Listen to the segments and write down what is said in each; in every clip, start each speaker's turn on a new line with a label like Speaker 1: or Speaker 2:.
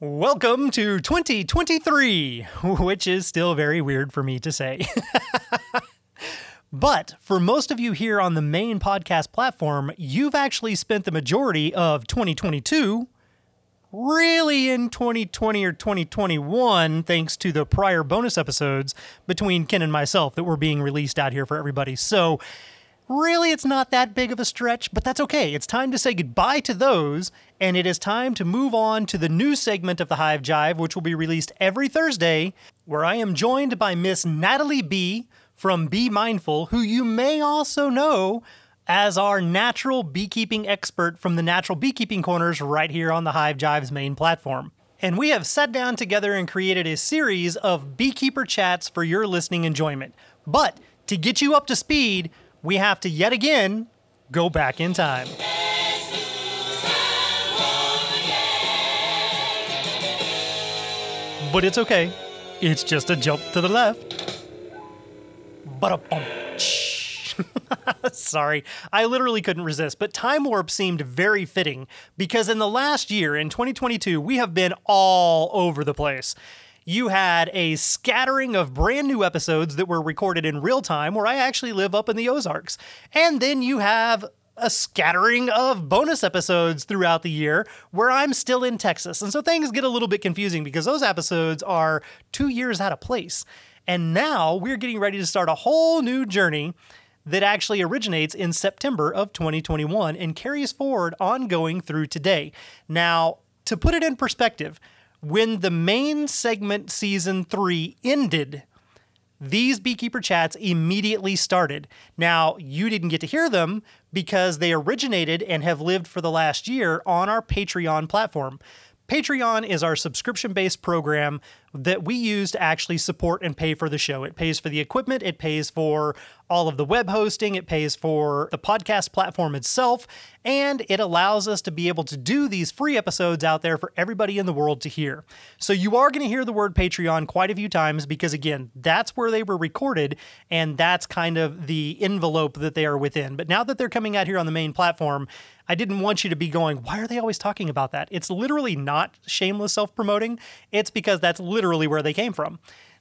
Speaker 1: Welcome to 2023, which is still very weird for me to say. but for most of you here on the main podcast platform, you've actually spent the majority of 2022 really in 2020 or 2021, thanks to the prior bonus episodes between Ken and myself that were being released out here for everybody. So, really, it's not that big of a stretch, but that's okay. It's time to say goodbye to those, and it is time to move on to the new segment of the Hive Jive, which will be released every Thursday, where I am joined by Miss Nathalie B. from Be Mindful, who you may also know as our natural beekeeping expert from the Natural Beekeeping Corners right here on the Hive Jive's main platform. And we have sat down together and created a series of beekeeper chats for your listening enjoyment. But to get you up to speed, we have to yet again go back in time. But it's okay. It's just a jump to the left. Sorry, I literally couldn't resist, but Time Warp seemed very fitting because in the last year, in 2022, we have been all over the place. You had a scattering of brand new episodes that were recorded in real time where I actually live up in the Ozarks. And then you have a scattering of bonus episodes throughout the year where I'm still in Texas. And so things get a little bit confusing because those episodes are two years out of place. And now we're getting ready to start a whole new journey that actually originates in September of 2021 and carries forward ongoing through today. Now, to put it in perspective, when the main segment season three ended, these beekeeper chats immediately started. Now, you didn't get to hear them because they originated and have lived for the last year on our Patreon platform. Patreon is our subscription based program that we use to actually support and pay for the show. It pays for the equipment, it pays for all of the web hosting, it pays for the podcast platform itself, and it allows us to be able to do these free episodes out there for everybody in the world to hear. So you are going to hear the word Patreon quite a few times because, again, that's where they were recorded and that's kind of the envelope that they are within. But now that they're coming out here on the main platform, I didn't want you to be going, why are they always talking about that? It's literally not shameless self promoting. It's because that's literally where they came from.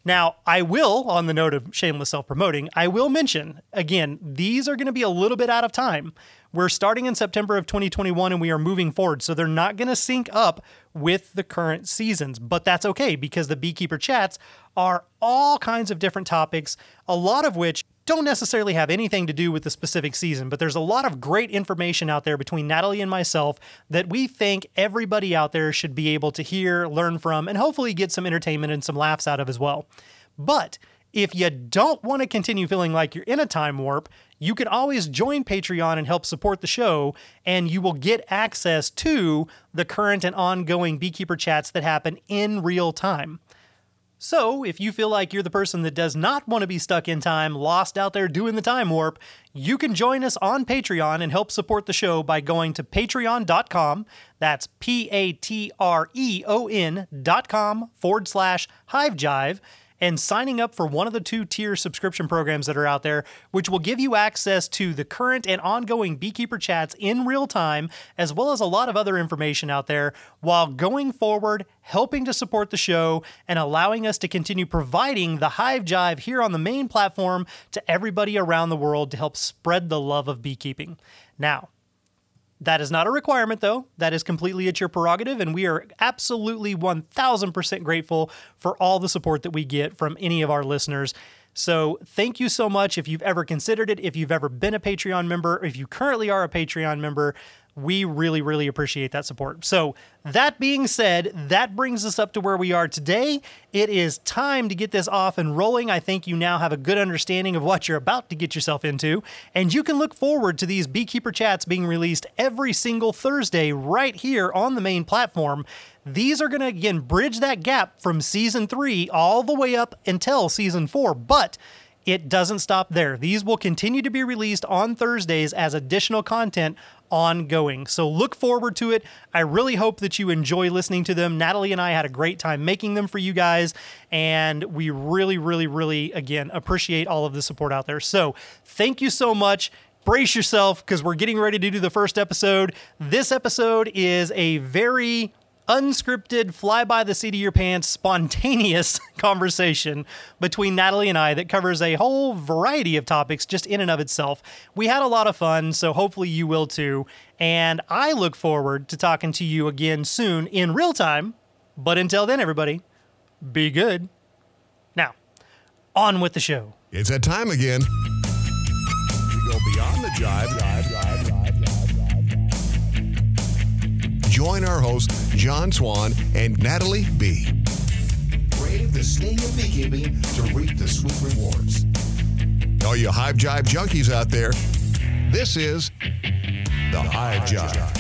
Speaker 1: Now, I will, on the note of shameless self promoting, I will mention again, these are going to be a little bit out of time. We're starting in September of 2021 and we are moving forward. So they're not going to sync up with the current seasons, but that's okay because the Beekeeper Chats are all kinds of different topics, a lot of which don't necessarily have anything to do with the specific season, but there's a lot of great information out there between Nathalie and myself that we think everybody out there should be able to hear, learn from, and hopefully get some entertainment and some laughs out of as well. But if you don't want to continue feeling like you're in a time warp, you can always join Patreon and help support the show, and you will get access to the current and ongoing beekeeper chats that happen in real time. So, if you feel like you're the person that does not want to be stuck in time, lost out there doing the time warp, you can join us on Patreon and help support the show by going to patreon.com. That's P A T R E O N.com forward slash hive hivejive and signing up for one of the two tier subscription programs that are out there, which will give you access to the current and ongoing beekeeper chats in real time, as well as a lot of other information out there, while going forward, helping to support the show and allowing us to continue providing the Hive Jive here on the main platform to everybody around the world to help spread the love of beekeeping. Now, that is not a requirement, though. That is completely at your prerogative, and we are absolutely 1000% grateful for all the support that we get from any of our listeners. So, thank you so much if you've ever considered it, if you've ever been a Patreon member, if you currently are a Patreon member we really, really appreciate that support. So, that being said, that brings us up to where we are today. It is time to get this off and rolling. I think you now have a good understanding of what you're about to get yourself into, and you can look forward to these beekeeper chats being released every single Thursday right here on the main platform. These are going to, again, bridge that gap from season three all the way up until season four. But it doesn't stop there. These will continue to be released on Thursdays as additional content ongoing. So look forward to it. I really hope that you enjoy listening to them. Nathalie and I had a great time making them for you guys, and we really, really, really, again, appreciate all of the support out there. So thank you so much. Brace yourself because we're getting ready to do the first episode. This episode is a very unscripted, fly by the seat of your pants, spontaneous conversation between Nathalie and I that covers a whole variety of topics just in and of itself. We had a lot of fun, so hopefully you will too. And I look forward to talking to you again soon in real time. But until then, everybody, be good. Now, on with the show.
Speaker 2: It's that time again. We go beyond the jive. jive, jive, Join our hosts, John Swan and Nathalie B. Brave the sting of beekeeping to reap the sweet rewards. All you Hive Jive junkies out there, this is the Hive Jive.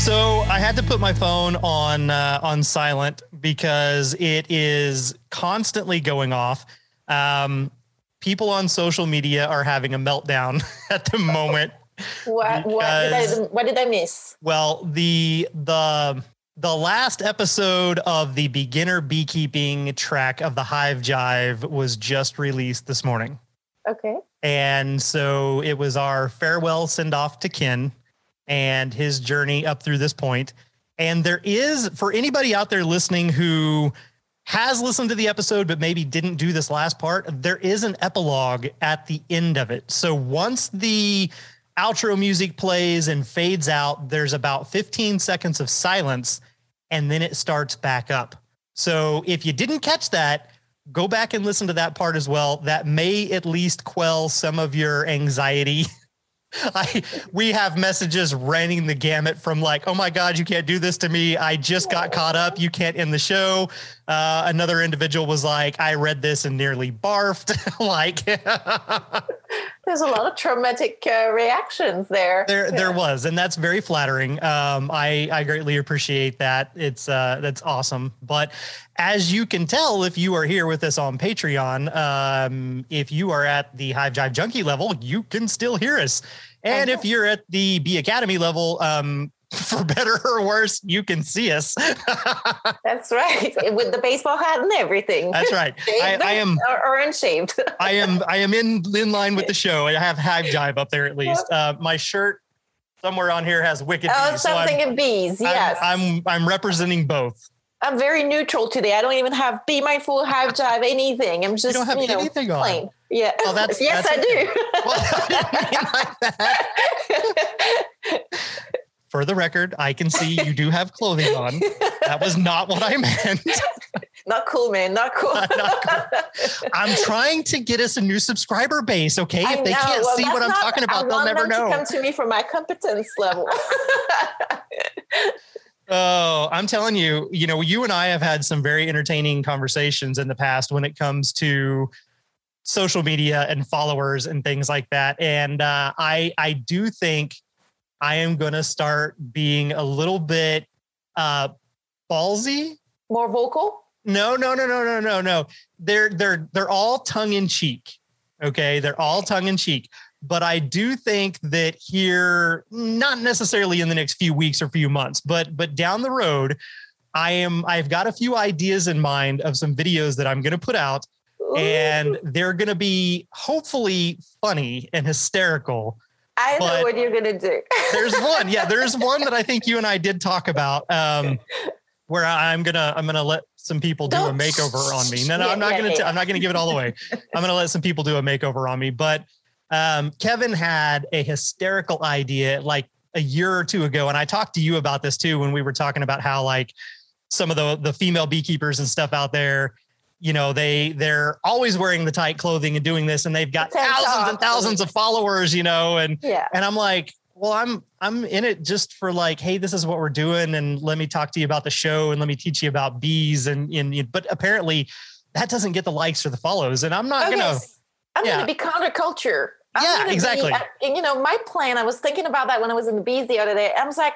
Speaker 1: So I had to put my phone on uh, on silent because it is constantly going off. Um, people on social media are having a meltdown at the moment.
Speaker 3: what, what, did I, what did I miss?
Speaker 1: Well, the the the last episode of the beginner beekeeping track of the Hive Jive was just released this morning.
Speaker 3: Okay.
Speaker 1: And so it was our farewell send off to Ken and his journey up through this point. And there is, for anybody out there listening who has listened to the episode, but maybe didn't do this last part, there is an epilogue at the end of it. So once the outro music plays and fades out, there's about 15 seconds of silence and then it starts back up. So if you didn't catch that, go back and listen to that part as well. That may at least quell some of your anxiety. I we have messages running the gamut from like, oh my God, you can't do this to me. I just got caught up. You can't end the show. Uh, another individual was like, I read this and nearly barfed. like
Speaker 3: There's a lot of traumatic uh, reactions there.
Speaker 1: there there was, and that's very flattering. Um, I I greatly appreciate that. It's uh, that's awesome. But as you can tell, if you are here with us on Patreon, um, if you are at the Hive Jive Junkie level, you can still hear us. And if you're at the Bee Academy level, um, for better or worse, you can see us.
Speaker 3: That's right. With the baseball hat and everything.
Speaker 1: That's right. I,
Speaker 3: Shaved
Speaker 1: I am
Speaker 3: or, or unshaved.
Speaker 1: I am I am in in line with the show. I have Hive Jive up there at least. Uh, my shirt somewhere on here has Wicked
Speaker 3: Oh,
Speaker 1: Bees, so I'm-
Speaker 3: something of bees.
Speaker 1: I'm-
Speaker 3: Yes.
Speaker 1: I'm, I'm representing both.
Speaker 3: I'm very neutral today. I don't even have be mindful, hive jive, anything. I'm just
Speaker 1: don't have
Speaker 3: you know,
Speaker 1: anything on.
Speaker 3: plain. Yeah.
Speaker 1: Oh, that's-
Speaker 3: yes,
Speaker 1: that's
Speaker 3: I
Speaker 1: okay.
Speaker 3: do.
Speaker 1: Well, I didn't mean like that. For the record, I can see you do have clothing on. That was not what I meant.
Speaker 3: Not cool, man. Not cool.
Speaker 1: Not I'm trying to get us a new subscriber base. Okay,
Speaker 3: I
Speaker 1: if they can't
Speaker 3: Well,
Speaker 1: see what I'm
Speaker 3: not-
Speaker 1: talking about, they'll never know.
Speaker 3: To come to me for my competence level.
Speaker 1: Oh, I'm telling you, you know, you and I have had some very entertaining conversations in the past when it comes to social media and followers and things like that. And uh, I I do think I am going to start being a little bit uh, ballsy.
Speaker 3: More vocal.
Speaker 1: No, no, no, no, no, no, no. They're they're they're all tongue in cheek. Okay, they're all tongue in cheek. But I do think that here, not necessarily in the next few weeks or few months, but but down the road, I am I've got a few ideas in mind of some videos that I'm going to put out, and they're going to be hopefully funny and hysterical.
Speaker 3: I know
Speaker 1: but-
Speaker 3: what you're gonna do.
Speaker 1: There's one, yeah, there's one that I think you and I did talk about. Um, where I'm gonna I'm gonna let some people do a
Speaker 3: Don't-
Speaker 1: makeover on me. No, no,
Speaker 3: Yeah,
Speaker 1: I'm not
Speaker 3: yeah,
Speaker 1: gonna
Speaker 3: yeah.
Speaker 1: t- I'm not gonna give it all away. I'm gonna let some people do a makeover on me. But um, Kevin had a hysterical idea like a year or two ago, and I talked to you about this too when we were talking about how like some of the the female beekeepers and stuff out there. You know, they they're always wearing the tight clothing and doing this, and they've got thousands and thousands of followers. You know, and
Speaker 3: Yeah.
Speaker 1: and I'm like, well, I'm I'm in it just for like, hey, this is what we're doing, and let me talk to you about the show, and let me teach you about bees, and and but apparently that doesn't get the likes or the follows, and I'm not
Speaker 3: Okay,
Speaker 1: gonna.
Speaker 3: s- I'm
Speaker 1: yeah.
Speaker 3: gonna be counterculture. I'm
Speaker 1: Yeah,
Speaker 3: gonna be-
Speaker 1: exactly.
Speaker 3: I- you know, my plan. I was thinking about that when I was in the bees the other day. I was like,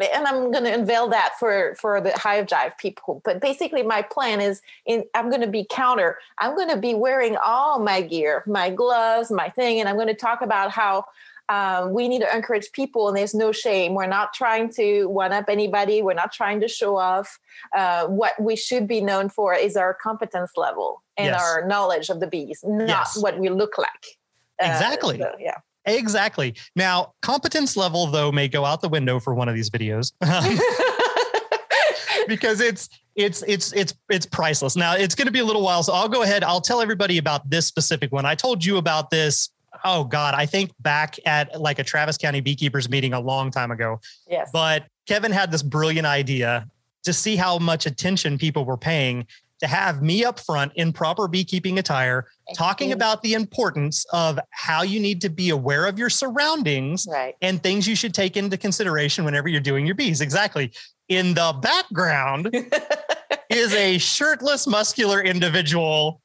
Speaker 3: and I'm going to unveil that for for the hive jive people. But basically, my plan is in. I'm going to be counter. I'm going to be wearing all my gear, my gloves, my thing, and I'm going to talk about how. Um, we need to encourage people, and there's no shame. We're not trying to one up anybody. We're not trying to show off. Uh, what we should be known for is our competence level and
Speaker 1: Yes.
Speaker 3: our knowledge of the bees, not
Speaker 1: Yes.
Speaker 3: what we look like.
Speaker 1: Exactly.
Speaker 3: so, yeah.
Speaker 1: Exactly. Now, competence level though may go out the window for one of these videos because it's it's it's it's it's priceless. Now, it's going to be a little while, so I'll go ahead. I'll tell everybody about this specific one. I told you about this. Oh God, I think back at like a Travis County beekeepers meeting a long time ago.
Speaker 3: yes.
Speaker 1: But Kevin had this brilliant idea to see how much attention people were paying to have me up front in proper beekeeping attire talking
Speaker 3: Mhm.
Speaker 1: about the importance of how you need to be aware of your surroundings
Speaker 3: right.
Speaker 1: and things you should take into consideration whenever you're doing your bees. Exactly. In the background is a shirtless, muscular individual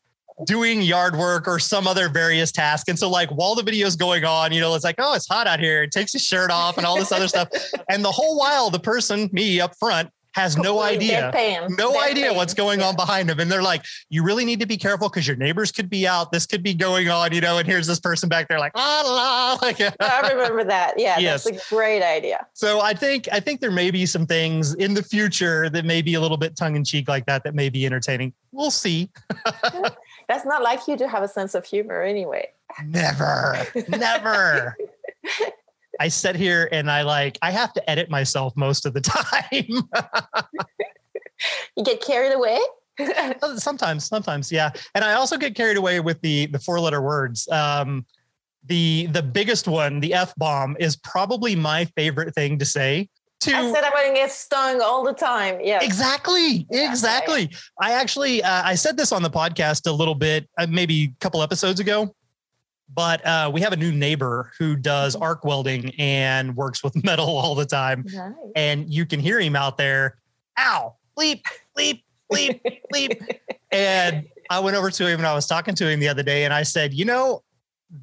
Speaker 1: doing yard work or some other various task. And so, like, while the video's going on, you know, it's like, oh, it's hot out here. It takes his shirt off and all this other stuff. And the whole while, the person, me up front, has no idea
Speaker 3: deadpan.
Speaker 1: no idea what's going on behind them. And they're like, you really need to be careful because your neighbors could be out. This could be going on, you know, and here's this person back there like, ah, la, like,
Speaker 3: I remember that. Yeah,
Speaker 1: Yes.
Speaker 3: that's a great idea.
Speaker 1: so I think, I think there may be some things in the future that may be a little bit tongue in cheek like that, that may be entertaining. We'll see.
Speaker 3: That's not like you to have a sense of humor anyway.
Speaker 1: Never, never. I sit here and I like, I have to edit myself most of the time.
Speaker 3: You get carried away.
Speaker 1: sometimes sometimes yeah and i also get carried away with the the four letter words um the the biggest one the f bomb is probably my favorite thing to say to
Speaker 3: I said I'm going to get stung all the time. Yeah.
Speaker 1: exactly
Speaker 3: Yeah,
Speaker 1: exactly i actually uh, i said this on the podcast a little bit uh, maybe a couple episodes ago but uh, we have a new neighbor who does
Speaker 3: Mhm.
Speaker 1: arc welding and works with metal all the time
Speaker 3: Nice.
Speaker 1: and you can hear him out there, ow, bleep, bleep, bleep, bleep. And I went over to him and I was talking to him the other day and I said, you know,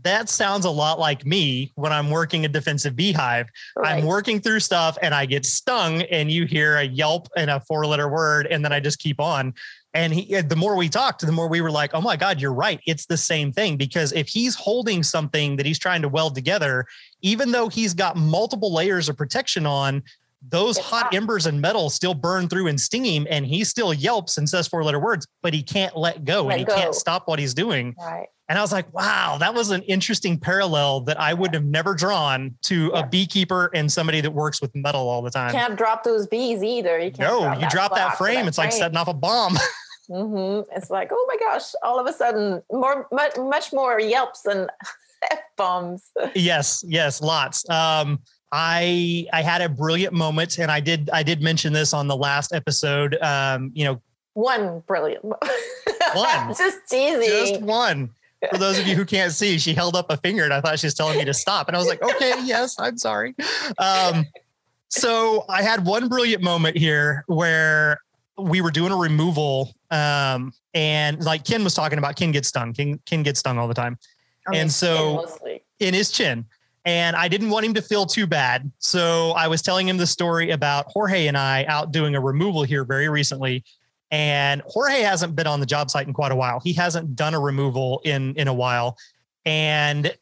Speaker 1: that sounds a lot like me when I'm working a defensive beehive. I'm working through stuff and I get stung and you hear a yelp and a four letter word and then I just keep on. And he, the more we talked, the more we were like, oh my God, you're right. It's the same thing. Because if he's holding something that he's trying to weld together, even though he's got multiple layers of protection on, those hot. embers and metal still burn through and sting him. And he still yelps and says four letter words, but he can't let go
Speaker 3: Let
Speaker 1: and he
Speaker 3: go.
Speaker 1: can't stop what he's doing.
Speaker 3: Right.
Speaker 1: And I was like, wow, that was an interesting parallel that I would have never drawn to
Speaker 3: Yeah.
Speaker 1: a beekeeper and somebody that works with metal all the time.
Speaker 3: Can't drop those bees either. You can't
Speaker 1: no, you drop that frame, it's like setting off a bomb.
Speaker 3: Mm-hmm. It's like, oh my gosh! All of a sudden, more, much, much more yelps and f bombs.
Speaker 1: yes, yes, lots. Um, I I had a brilliant moment, and I did I did mention this on the last episode. Um, you know,
Speaker 3: One brilliant.
Speaker 1: One.
Speaker 3: Just teasing.
Speaker 1: just one. For those of you who can't see, she held up a finger, and I thought she was telling me to stop, and I was like, okay, yes, I'm sorry. Um, so I had one brilliant moment here where we were doing a removal, um, and like Ken was talking about, Ken gets stung. Ken, Ken gets stung all the time.
Speaker 3: Mean,
Speaker 1: and so- in his chin. And I didn't want him to feel too bad. So I was telling him the story about Jorge and I out doing a removal here very recently. And Jorge hasn't been on the job site in quite a while. He hasn't done a removal in in a while. And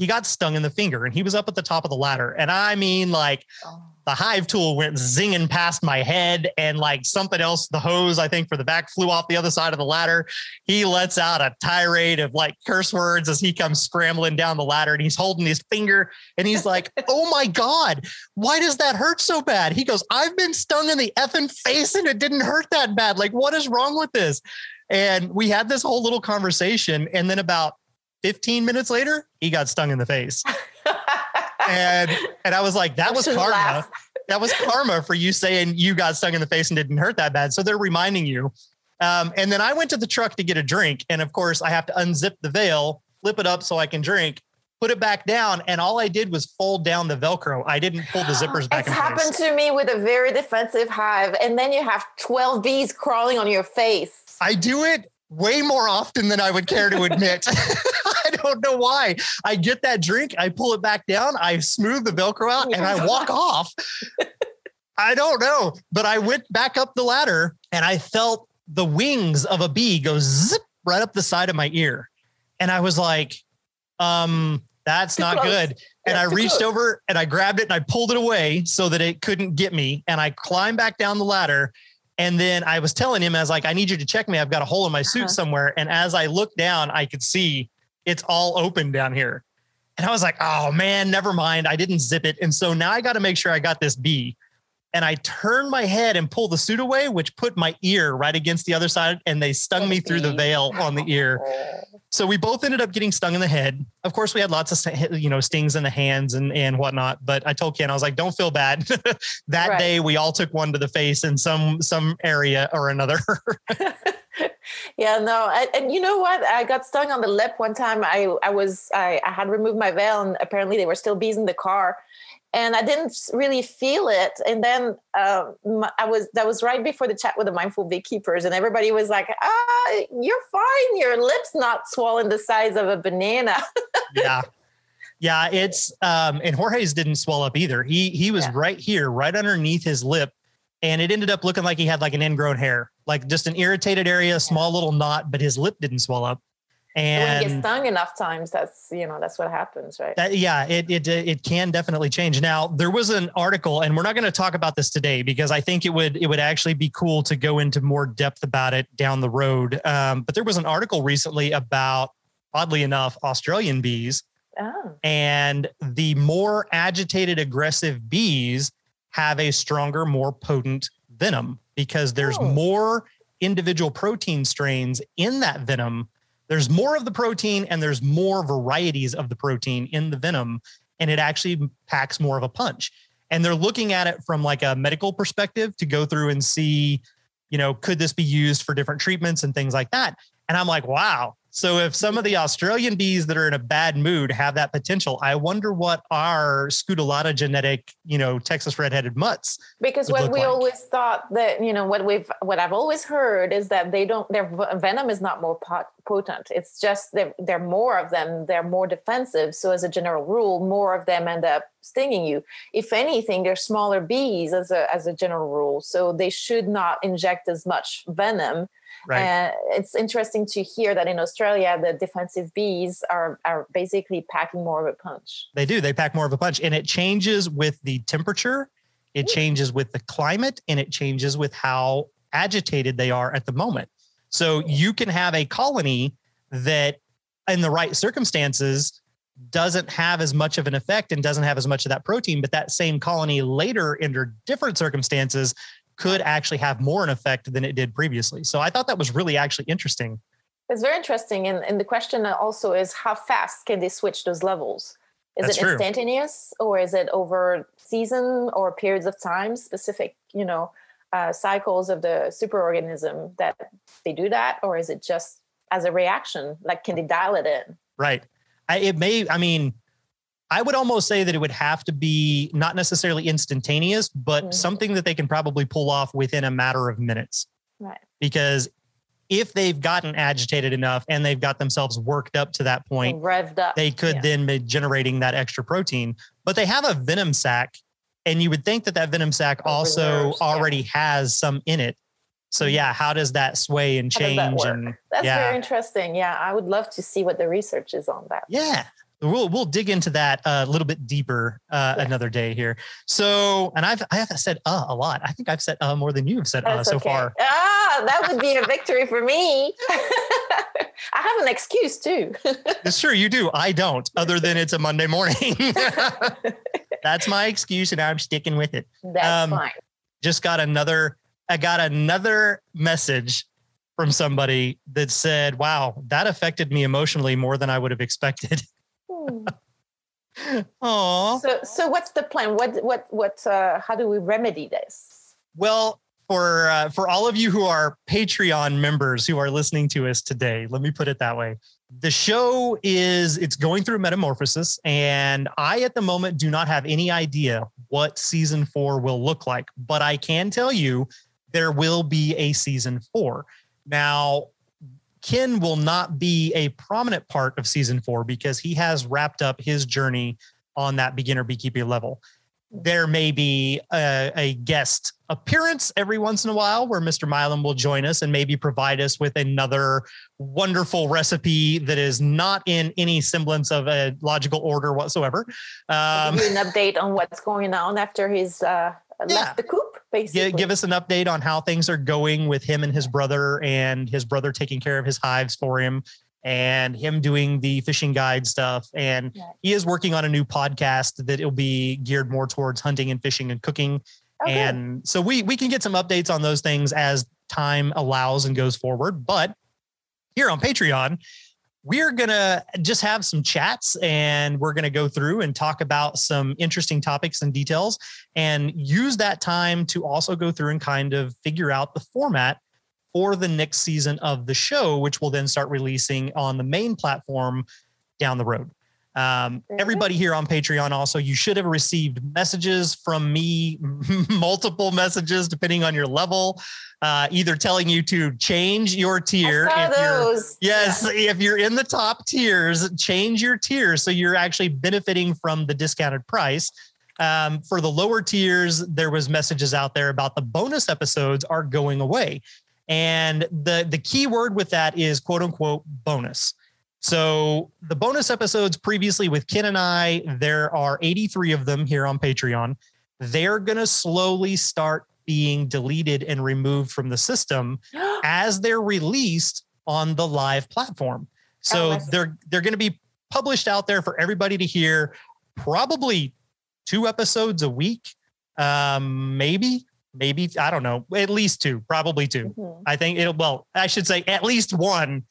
Speaker 1: he got stung in the finger and he was up at the top of the ladder. And I mean like
Speaker 3: Oh.
Speaker 1: the hive tool went zinging past my head and like something else the hose i think for the back flew off the other side of the ladder he lets out a tirade of like curse words as he comes scrambling down the ladder and he's holding his finger and he's like oh my god why does that hurt so bad he goes i've been stung in the effing face and it didn't hurt that bad like what is wrong with this and we had this whole little conversation and then about 15 minutes later he got stung in the face and and i was like that was karma
Speaker 3: laugh.
Speaker 1: that was karma for you saying you got stung in the face and didn't hurt that bad. So they're reminding you. Um, and then I went to the truck to get a drink. And of course, I have to unzip the veil, flip it up so I can drink, put it back down. And all I did was fold down the Velcro. I didn't pull the zippers back
Speaker 3: It's happened to me with a very defensive hive, and then you have 12 bees crawling on your face.
Speaker 1: I do it way more often than I would care to admit. I don't know why. I get that drink, I pull it back down, I smooth the Velcro out, and I walk off. I don't know, but I went back up the ladder and I felt the wings of a bee go zip right up the side of my ear. And I was like, um, that's
Speaker 3: Too
Speaker 1: not
Speaker 3: close.
Speaker 1: good. And I reached
Speaker 3: close.
Speaker 1: over and I grabbed it and I pulled it away so that it couldn't get me. And I climbed back down the ladder. And then I was telling him, I was like, I need you to check me. I've got a hole in my suit
Speaker 3: Uh-huh.
Speaker 1: somewhere. And as I looked down, I could see it's all open down here. And I was like, oh man, never mind. I didn't zip it. And so now I got to make sure I got this bee. And I turned my head and pulled the suit away, which put my ear right against the other side. And they stung me through the veil on the ear. So we both ended up getting stung in the head. Of course, we had lots of you know stings in the hands and and whatnot. But I told Ken, I was like, "Don't feel bad." that right. day, we all took one to the face in some some area or another.
Speaker 3: yeah, no, I, and you know what? I got stung on the lip one time. I I was I, I had removed my veil, and apparently there were still bees in the car and I didn't really feel it. And then um, I was that was right before the chat with the mindful beekeepers, and everybody was like, "Ah, you're fine. Your lips not swollen the size of a banana."
Speaker 1: yeah, yeah. It's um, and Jorge's didn't swell up either. He he was yeah. right here, right underneath his lip, and it ended up looking like he had like an ingrown hair, like just an irritated area, small little knot, but his lip didn't swell up. And
Speaker 3: when you get stung enough times, that's you know that's what happens, right?
Speaker 1: That, yeah, it it it can definitely change. Now there was an article, and we're not going to talk about this today because I think it would it would actually be cool to go into more depth about it down the road. Um, but there was an article recently about, oddly enough, Australian bees, oh. and the more agitated, aggressive bees have a stronger, more potent venom because there's oh. more individual protein strains in that venom there's more of the protein and there's more varieties of the protein in the venom and it actually packs more of a punch. And they're looking at it from like a medical perspective to go through and see you know could this be used for different treatments and things like that? And i'm like wow so if some of the Australian bees that are in a bad mood have that potential, I wonder what our scutellata genetic, you know, Texas redheaded mutts.
Speaker 3: Because what we like. always thought that, you know, what we've, what I've always heard is that they don't, their venom is not more potent. It's just that there are more of them. They're more defensive. So as a general rule, more of them end up stinging you. If anything, they're smaller bees as a, as a general rule. So they should not inject as much venom Right. And it's interesting to hear that in Australia, the defensive bees are, are basically packing more of a punch.
Speaker 1: They do. They pack more of a punch. And it changes with the temperature, it mm. changes with the climate, and it changes with how agitated they are at the moment. So you can have a colony that, in the right circumstances, doesn't have as much of an effect and doesn't have as much of that protein, but that same colony later, under different circumstances, could actually have more an effect than it did previously. So I thought that was really actually interesting.
Speaker 3: It's very interesting. And, and the question also is how fast can they switch those levels? Is That's it true. instantaneous or is it over season or periods of time, specific, you know, uh, cycles of the superorganism that they do that? Or is it just as a reaction? Like, can they dial it in?
Speaker 1: Right. I, it may, I mean, I would almost say that it would have to be not necessarily instantaneous, but mm-hmm. something that they can probably pull off within a matter of minutes.
Speaker 3: Right.
Speaker 1: Because if they've gotten agitated enough and they've got themselves worked up to that point,
Speaker 3: revved up,
Speaker 1: they could yeah. then be generating that extra protein. But they have a venom sac, and you would think that that venom sac also reserves, already yeah. has some in it. So mm-hmm. yeah, how does that sway and change? That and
Speaker 3: that's
Speaker 1: yeah.
Speaker 3: very interesting. Yeah, I would love to see what the research is on that.
Speaker 1: Yeah, we'll we'll dig into that a little bit deeper uh, yeah. another day here. So, and I've I have said uh a lot. I think I've said uh more than you have said uh so okay. far.
Speaker 3: Ah, that would be a victory for me. I have an excuse too.
Speaker 1: sure, you do. I don't. Other than it's a Monday morning. That's my excuse, and I'm sticking with it.
Speaker 3: That's um, fine.
Speaker 1: Just got another. I got another message from somebody that said, "Wow, that affected me emotionally more than I would have expected."
Speaker 3: Oh. So, so what's the plan? What, what, what? Uh, how do we remedy this?
Speaker 1: Well, for uh, for all of you who are Patreon members who are listening to us today, let me put it that way. The show is it's going through metamorphosis, and I at the moment do not have any idea what season four will look like. But I can tell you there will be a season four. Now, Ken will not be a prominent part of season four because he has wrapped up his journey on that beginner beekeeping level. There may be a, a, guest appearance every once in a while where Mr. Milam will join us and maybe provide us with another wonderful recipe that is not in any semblance of a logical order whatsoever.
Speaker 3: Um, an update on what's going on after he's uh, left yeah. the coop basically.
Speaker 1: Give, us an update on how things are going with him and his brother and his brother taking care of his hives for him and him doing the fishing guide stuff. And
Speaker 3: Right.
Speaker 1: he is working on a new podcast that it'll be geared more towards hunting and fishing and cooking.
Speaker 3: Oh, good.
Speaker 1: and so we we can get some updates on those things as time allows and goes forward. But here on Patreon, we're gonna just have some chats and we're gonna go through and talk about some interesting topics and details and use that time to also go through and kind of figure out the format for the next season of the show, which we'll then start releasing on the main platform down the road. Um, everybody here on Patreon also, you should have received messages from me, multiple messages depending on your level, uh, either telling you to change your tier. If you're-
Speaker 3: those.
Speaker 1: Yes, if you're in the top tiers, change your tier so you're actually benefiting from the discounted price. Um, for the lower tiers, there was messages out there about the bonus episodes are going away, and the the key word with that is quote unquote bonus. So the bonus episodes previously with Ken and I, there are 83 of them here on Patreon. They're gonna slowly start being deleted and removed from the system as they're released on the live platform. So
Speaker 3: Oh,
Speaker 1: they're they're going to be published out there for everybody to hear. Probably two episodes a week, um, maybe, maybe I don't know, at least two, probably two.
Speaker 3: Mhm.
Speaker 1: I think it'll. Well, I should say at least one,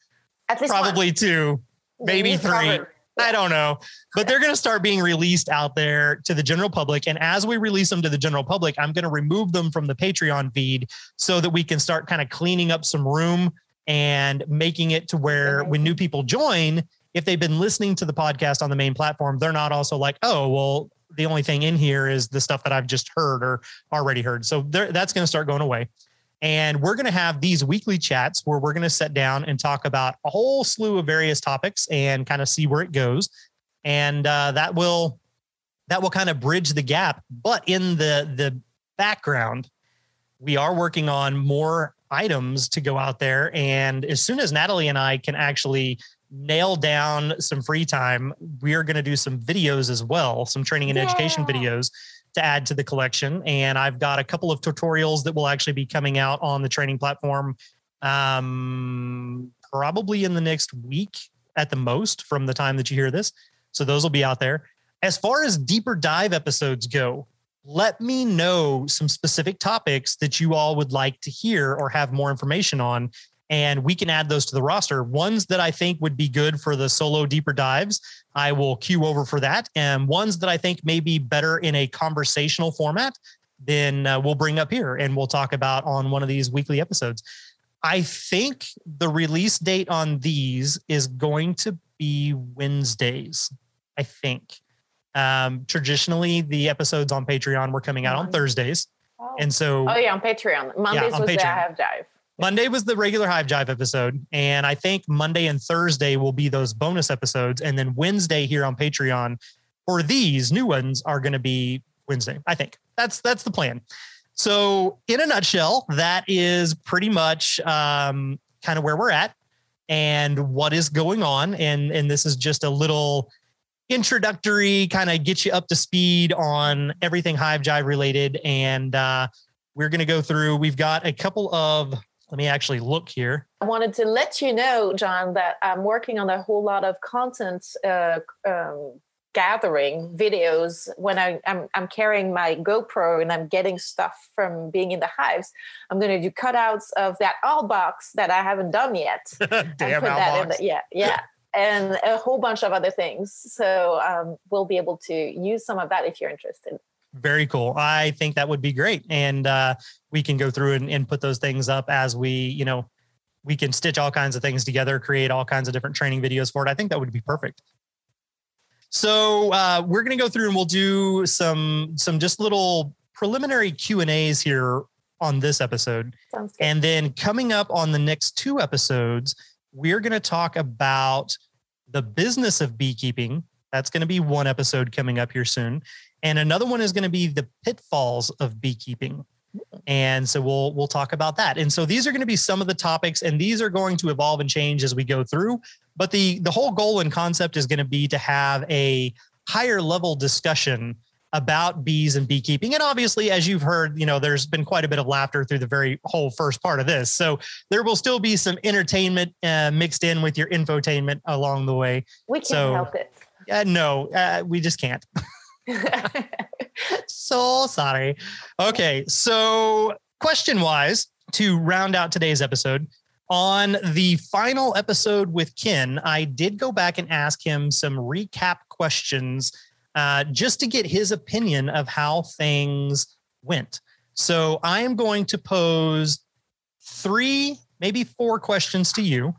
Speaker 3: At least one.
Speaker 1: probably two, maybe three. I don't know, but they're going to start being released out there to the general public. And as we release them to the general public, I'm going to remove them from the Patreon feed so that we can start kind of cleaning up some room and making it to where when new people join, if they've been listening to the podcast on the main platform, they're not also like, oh, well, the only thing in here is the stuff that I've just heard or already heard. So that's going to start going away. And we're going to have these weekly chats where we're going to sit down and talk about a whole slew of various topics and kind of see where it goes. And uh, that will that will kind of bridge the gap. But in the the background, we are working on more items to go out there. And as soon as Nathalie and I can actually nail down some free time, we are going to do some videos as well, some training and education videos to add to the collection. And I've got a couple of tutorials that will actually be coming out on the training platform um, probably in the next week at the most from the time that you hear this. So those will be out there. As far as deeper dive episodes go, let me know some specific topics that you all would like to hear or have more information on. And we can add those to the roster. Ones that I think would be good for the solo deeper dives, I will queue over for that. And ones that I think may be better in a conversational format, then uh, we'll bring up here and we'll talk about on one of these weekly episodes. I think the release date on these is going to be Wednesdays. I think. Um, traditionally, the episodes on Patreon were coming out on. Thursdays,
Speaker 3: Oh.
Speaker 1: and so
Speaker 3: oh yeah, on Patreon. Mondays
Speaker 1: on
Speaker 3: was the
Speaker 1: Patreon.
Speaker 3: I have jive.
Speaker 1: Monday was the regular Hive Jive episode, and I think Monday and Thursday will be those bonus episodes, and then Wednesday here on Patreon for these new ones are going to be Wednesday. I think that's that's the plan. So, in a nutshell, that is pretty much um, kind of where we're at and what is going on, and and this is just a little introductory kind of get you up to speed on everything Hive Jive related, and uh, we're going to go through. We've got a couple of let me actually look here.
Speaker 3: I wanted to let you know, John, that I'm working on a whole lot of content uh, um, gathering videos when I, I'm, I'm carrying my GoPro and I'm getting stuff from being in the hives. I'm going to do cutouts of that all box that I haven't done yet.
Speaker 1: Damn
Speaker 3: in
Speaker 1: Outbox.
Speaker 3: the, yeah, yeah. And a whole bunch of other things. So um, we'll be able to use some of that if you're interested.
Speaker 1: Very cool. I think that would be great. And uh, we can go through and, and put those things up as we, you know, we can stitch all kinds of things together, create all kinds of different training videos for it. I think that would be perfect. So uh, we're going to go through and we'll do some some just little preliminary Q and A's here on this episode. And then coming up on the next two episodes, we're going to talk about the business of beekeeping. That's going to be one episode coming up here soon. And another one is going to be the pitfalls of beekeeping. And so we'll we'll talk about that. And so these are going to be some of the topics and these are going to evolve and change as we go through, but the the whole goal and concept is going to be to have a higher level discussion about bees and beekeeping. And obviously, as you've heard, you know, there's been quite a bit of laughter through the very whole first part of this. So there will still be some entertainment uh, mixed in with your infotainment along the way.
Speaker 3: We can't
Speaker 1: So-
Speaker 3: help it.
Speaker 1: Uh, no, uh, we just can't. so sorry. Okay, so question wise, to round out today's episode, on the final episode with Ken, I did go back and ask him some recap questions uh, just to get his opinion of how things went. So I am going to pose three, maybe four questions to you.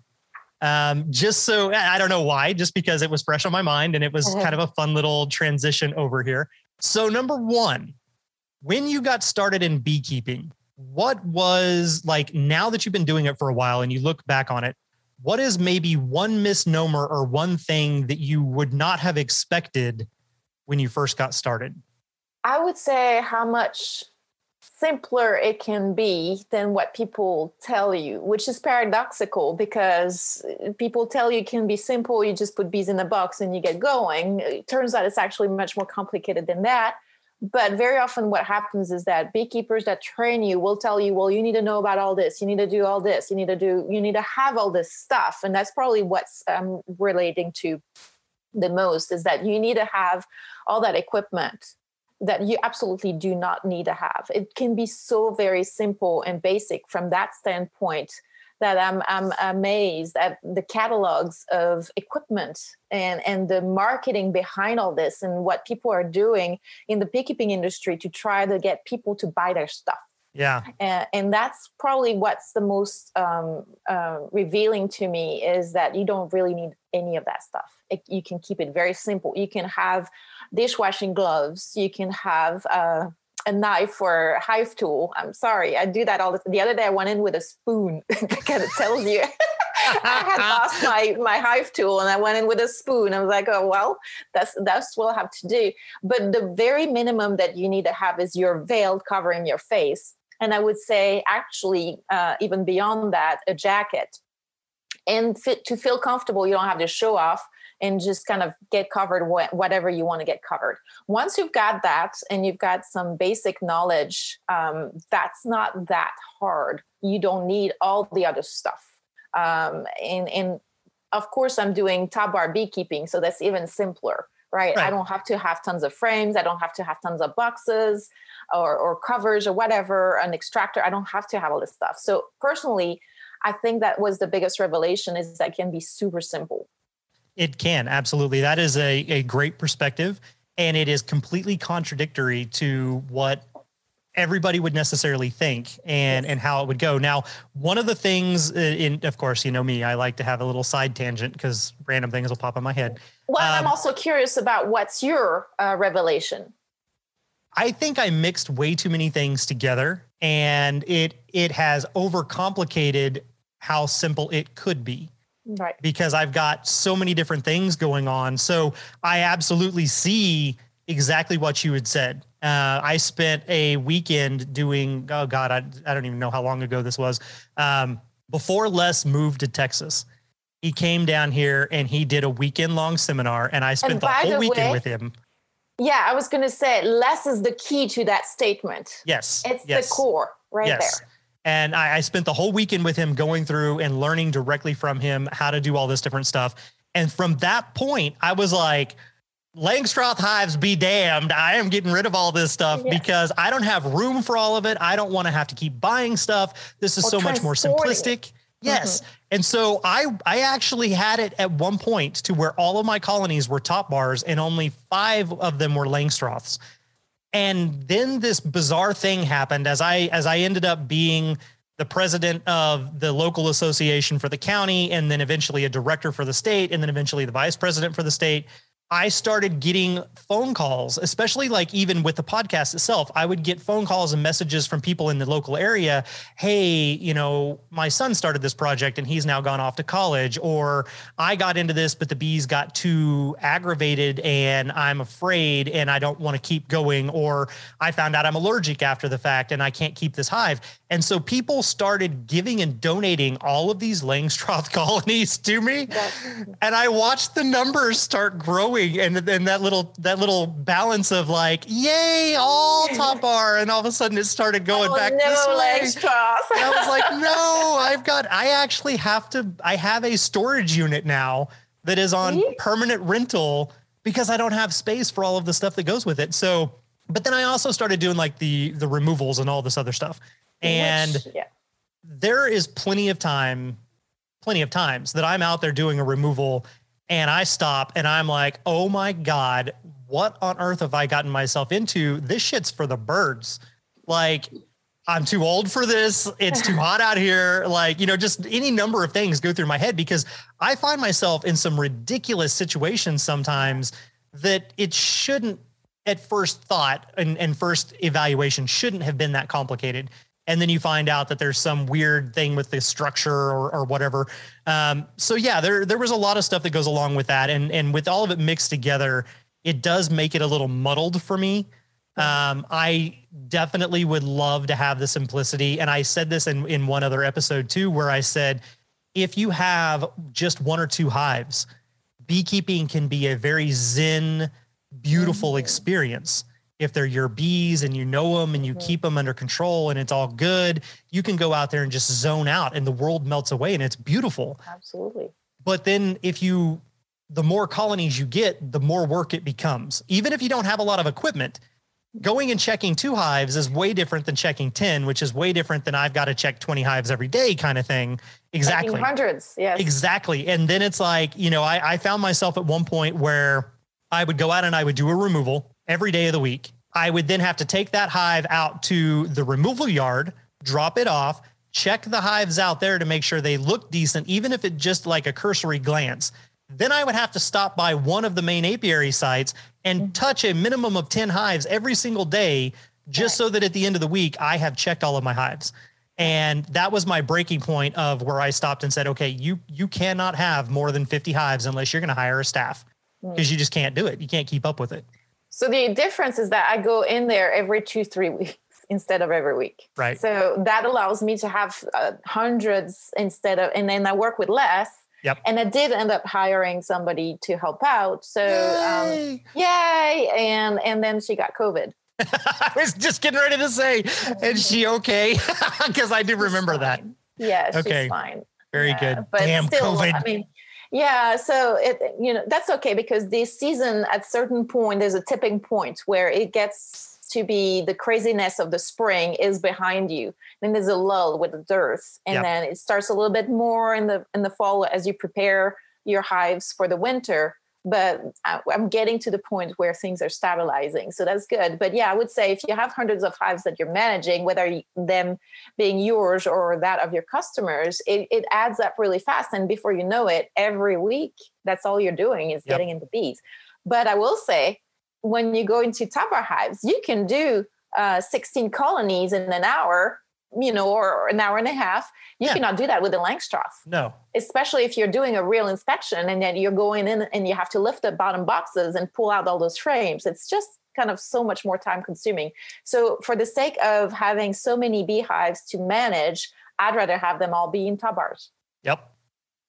Speaker 1: Um, just so I don't know why, just because it was fresh on my mind and it was kind of a fun little transition over here. So, number one, when you got started in beekeeping, what was like now that you've been doing it for a while and you look back on it, what is maybe one misnomer or one thing that you would not have expected when you first got started?
Speaker 3: I would say how much simpler it can be than what people tell you, which is paradoxical because people tell you it can be simple. You just put bees in a box and you get going. It turns out it's actually much more complicated than that. But very often, what happens is that beekeepers that train you will tell you, well, you need to know about all this. You need to do all this. You need to do, you need to have all this stuff. And that's probably what's um, relating to the most is that you need to have all that equipment that you absolutely do not need to have. It can be so very simple and basic from that standpoint that I'm, I'm amazed at the catalogs of equipment and, and the marketing behind all this and what people are doing in the beekeeping industry to try to get people to buy their stuff
Speaker 1: Yeah.
Speaker 3: and, and that's probably what's the most um, uh, revealing to me is that you don't really need any of that stuff it, you can keep it very simple you can have dishwashing gloves you can have uh, a knife or a hive tool i'm sorry i do that all the the other day i went in with a spoon because it tells you I had lost my my hive tool and I went in with a spoon. I was like, oh well, that's that's what I'll have to do. But the very minimum that you need to have is your veil covering your face. And I would say, actually, uh, even beyond that, a jacket. And fit, to feel comfortable, you don't have to show off and just kind of get covered wh- whatever you want to get covered. Once you've got that and you've got some basic knowledge, um, that's not that hard. You don't need all the other stuff. Um, and, and of course, I'm doing top bar beekeeping, so that's even simpler, right?
Speaker 1: Right.
Speaker 3: I don't have to have tons of frames. I don't have to have tons of boxes or, or covers or whatever, an extractor. I don't have to have all this stuff. So personally, I think that was the biggest revelation is that it can be super simple.
Speaker 1: It can absolutely. That is a, a great perspective, and it is completely contradictory to what everybody would necessarily think and and how it would go. Now, one of the things, uh, in of course, you know me, I like to have a little side tangent because random things will pop in my head.
Speaker 3: Well, and I'm
Speaker 1: Um,
Speaker 3: also curious about what's your uh, revelation.
Speaker 1: I think I mixed way too many things together, and it it has overcomplicated how simple it could be.
Speaker 3: Right.
Speaker 1: because I've got so many different things going on. So I absolutely see exactly what you had said. Uh, I spent a weekend doing, oh God, I, I don't even know how long ago this was. Um, before Les moved to Texas, he came down here and he did a weekend long seminar, and I spent the whole
Speaker 3: the
Speaker 1: weekend
Speaker 3: way-
Speaker 1: with him.
Speaker 3: Yeah, I was going to say less is the key to that statement.
Speaker 1: Yes.
Speaker 3: It's
Speaker 1: yes.
Speaker 3: the core right
Speaker 1: yes.
Speaker 3: there.
Speaker 1: And I, I spent the whole weekend with him going through and learning directly from him how to do all this different stuff. And from that point, I was like, Langstroth hives be damned. I am getting rid of all this stuff
Speaker 3: Yeah.
Speaker 1: because I don't have room for all of it. I don't want to have to keep buying stuff. This is
Speaker 3: Or
Speaker 1: so much more simplistic. Yes. Mm-hmm. And so I I actually had it at one point to where all of my colonies were top bars and only five of them were Langstroths. And then this bizarre thing happened as I as I ended up being the president of the local association for the county and then eventually a director for the state and then eventually the vice president for the state. I started getting phone calls, especially like even with the podcast itself. I would get phone calls and messages from people in the local area. Hey, you know, my son started this project and he's now gone off to college, or I got into this, but the bees got too aggravated and I'm afraid and I don't want to keep going, or I found out I'm allergic after the fact and I can't keep this hive. And so people started giving and donating all of these Langstroth colonies to me.
Speaker 3: That's-
Speaker 1: And I watched the numbers start growing and then that little that little balance of like, yay, all top bar, and all of a sudden it started going
Speaker 3: Oh,
Speaker 1: back
Speaker 3: no
Speaker 1: this way.
Speaker 3: Langstroths.
Speaker 1: And I was like, no, I've got, I actually have to, I have a storage unit now that is on
Speaker 3: See?
Speaker 1: permanent rental because I don't have space for all of the stuff that goes with it. So, but then I also started doing like the, the removals and all this other stuff. And
Speaker 3: Which- yeah.
Speaker 1: there is plenty of time, plenty of times that I'm out there doing a removal and I stop and I'm like, oh my God, what on earth have I gotten myself into? This shit's for the birds. Like, I'm too old for this. It's too hot out here. Like, you know, just any number of things go through my head because I find myself in some ridiculous situations sometimes that it shouldn't, at first thought and, and first evaluation, shouldn't have been that complicated and then you find out that there's some weird thing with the structure or, or whatever. Um, so yeah, there there was a lot of stuff that goes along with that, and and with all of it mixed together, it does make it a little muddled for me. Um, I definitely would love to have the simplicity, and I said this in in one other episode too, where I said if you have just one or two hives, beekeeping can be a very zen, beautiful experience if they're your bees and you know them and you keep them under control and it's all good, you can go out there and just zone out and the world melts away and it's beautiful.
Speaker 3: Absolutely.
Speaker 1: But then if you, the more colonies you get, the more work it becomes. Even if you don't have a lot of equipment, going and checking two hives is way different than checking 10, which is way different than I've got to check 20 hives every day kind of thing. Exactly.
Speaker 3: Checking Hundreds. Yes.
Speaker 1: Exactly. And then it's like, you know, I, I found myself at one point where I would go out and I would do a removal every day of the week. I would then have to take that hive out to the removal yard, drop it off, check the hives out there to make sure they look decent, even if it just like a cursory glance. Then I would have to stop by one of the main apiary sites and mm-hmm. touch a minimum of 10 hives every single day, just so that at the end of the week, I have checked all of my hives. And that was my breaking point of where I stopped and said, okay, you you cannot have more than 50 hives unless you're going to hire a staff because you just can't do it. You can't keep up with it.
Speaker 3: So the difference is that I go in there every two, three weeks instead of every week.
Speaker 1: Right.
Speaker 3: So that allows me to have uh, hundreds instead of, and then I work with less.
Speaker 1: Yep.
Speaker 3: And I did end up hiring somebody to help out. So um,
Speaker 1: Yay.
Speaker 3: yay! And and then she got COVID.
Speaker 1: I was just getting ready to say, is she okay? Because I do remember that.
Speaker 3: Yeah, she's
Speaker 1: Okay.
Speaker 3: fine.
Speaker 1: Very
Speaker 3: Yeah,
Speaker 1: good.
Speaker 3: But
Speaker 1: Damn
Speaker 3: still,
Speaker 1: COVID.
Speaker 3: I mean, yeah. So it, you know, that's okay because this season, at certain point, there's a tipping point where it gets to be the craziness of the spring is behind you. Then there's a lull with the dearth, and
Speaker 1: Yep.
Speaker 3: then it starts a little bit more in the in the fall as you prepare your hives for the winter. But I'm getting to the point where things are stabilizing, so that's good. But yeah, I would say if you have hundreds of hives that you're managing, whether them being yours or that of your customers, it, it adds up really fast. And before you know it, every week, that's all you're doing is
Speaker 1: Yep.
Speaker 3: getting into bees. But I will say, when you go into top bar hives, you can do uh, 16 colonies in an hour, you know, or an hour and a half. You
Speaker 1: Yeah.
Speaker 3: cannot do that with a Langstroth,
Speaker 1: No.
Speaker 3: especially if you're doing a real inspection and then you're going in and you have to lift the bottom boxes and pull out all those frames. It's just kind of so much more time consuming. So, for the sake of having so many beehives to manage, I'd rather have them all be in top bars.
Speaker 1: Yep.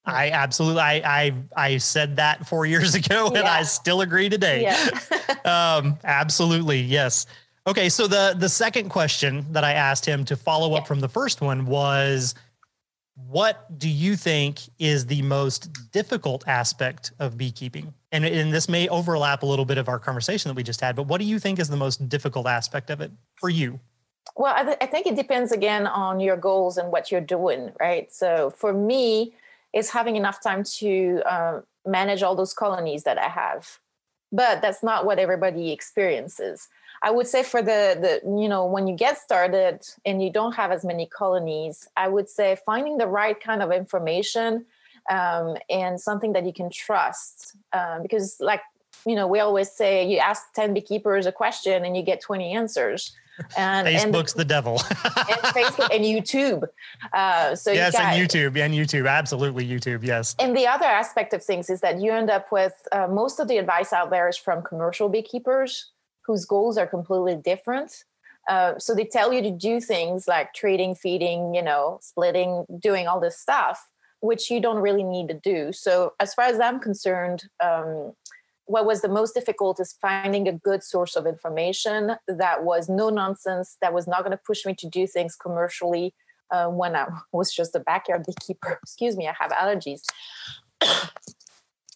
Speaker 1: I absolutely I I I said that four years ago and I still agree today.
Speaker 3: Yeah.
Speaker 1: um, absolutely, yes. Okay, so the the second question that I asked him to follow up from the first one was, what do you think is the most difficult aspect of beekeeping? And and this may overlap a little bit of our conversation that we just had, but what do you think is the most difficult aspect of it for you?
Speaker 3: Well, I, th- I think it depends again on your goals and what you're doing, right? So for me, it's having enough time to um, manage all those colonies that I have, but that's not what everybody experiences. I would say for the the you know when you get started and you don't have as many colonies, I would say finding the right kind of information um, and something that you can trust, um, because like you know we always say you ask ten beekeepers a question and you get twenty answers. And, and
Speaker 1: Facebook's the devil.
Speaker 3: and Facebook and YouTube. Uh, so
Speaker 1: yes,
Speaker 3: you got,
Speaker 1: and YouTube, and YouTube, absolutely YouTube. Yes.
Speaker 3: And the other aspect of things is that you end up with uh, most of the advice out there is from commercial beekeepers whose goals are completely different. Uh, so they tell you to do things like treating, feeding, you know, splitting, doing all this stuff, which you don't really need to do. So as far as I'm concerned, um, what was the most difficult is finding a good source of information that was no nonsense, that was not going to push me to do things commercially uh, when I was just a backyard beekeeper. Excuse me, I have allergies.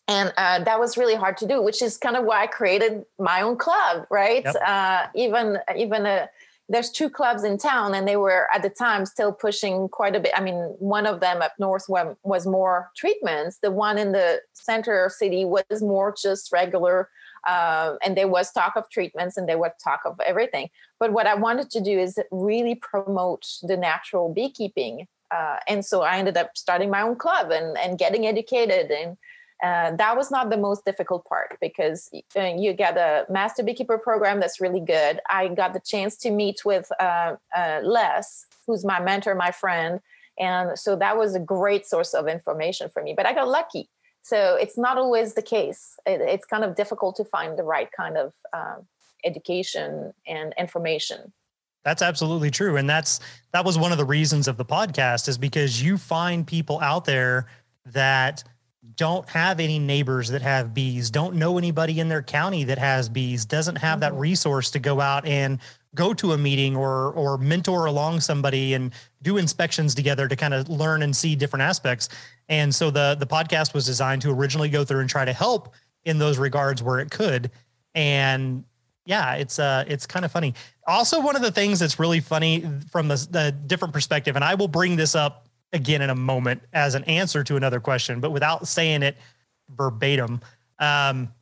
Speaker 3: And uh, that was really hard to do, which is kind of why I created my own club, right? Yep. Uh, even even a there's two clubs in town and they were at the time still pushing quite a bit i mean one of them up north was more treatments the one in the center city was more just regular uh, and there was talk of treatments and there was talk of everything but what i wanted to do is really promote the natural beekeeping uh, and so i ended up starting my own club and, and getting educated and uh, that was not the most difficult part because uh, you get a master beekeeper program that's really good. I got the chance to meet with uh, uh, Les, who's my mentor, my friend. And so that was a great source of information for me. But I got lucky. So it's not always the case. It, it's kind of difficult to find the right kind of um, education and information.
Speaker 1: That's absolutely true. And that's that was one of the reasons of the podcast is because you find people out there that – don't have any neighbors that have bees, don't know anybody in their county that has bees, doesn't have that mm-hmm. resource to go out and go to a meeting or or mentor along somebody and do inspections together to kind of learn and see different aspects. And so the the podcast was designed to originally go through and try to help in those regards where it could. And yeah, it's uh it's kind of funny. Also, one of the things that's really funny from the, the different perspective, and I will bring this up again in a moment as an answer to another question, but without saying it verbatim. Um,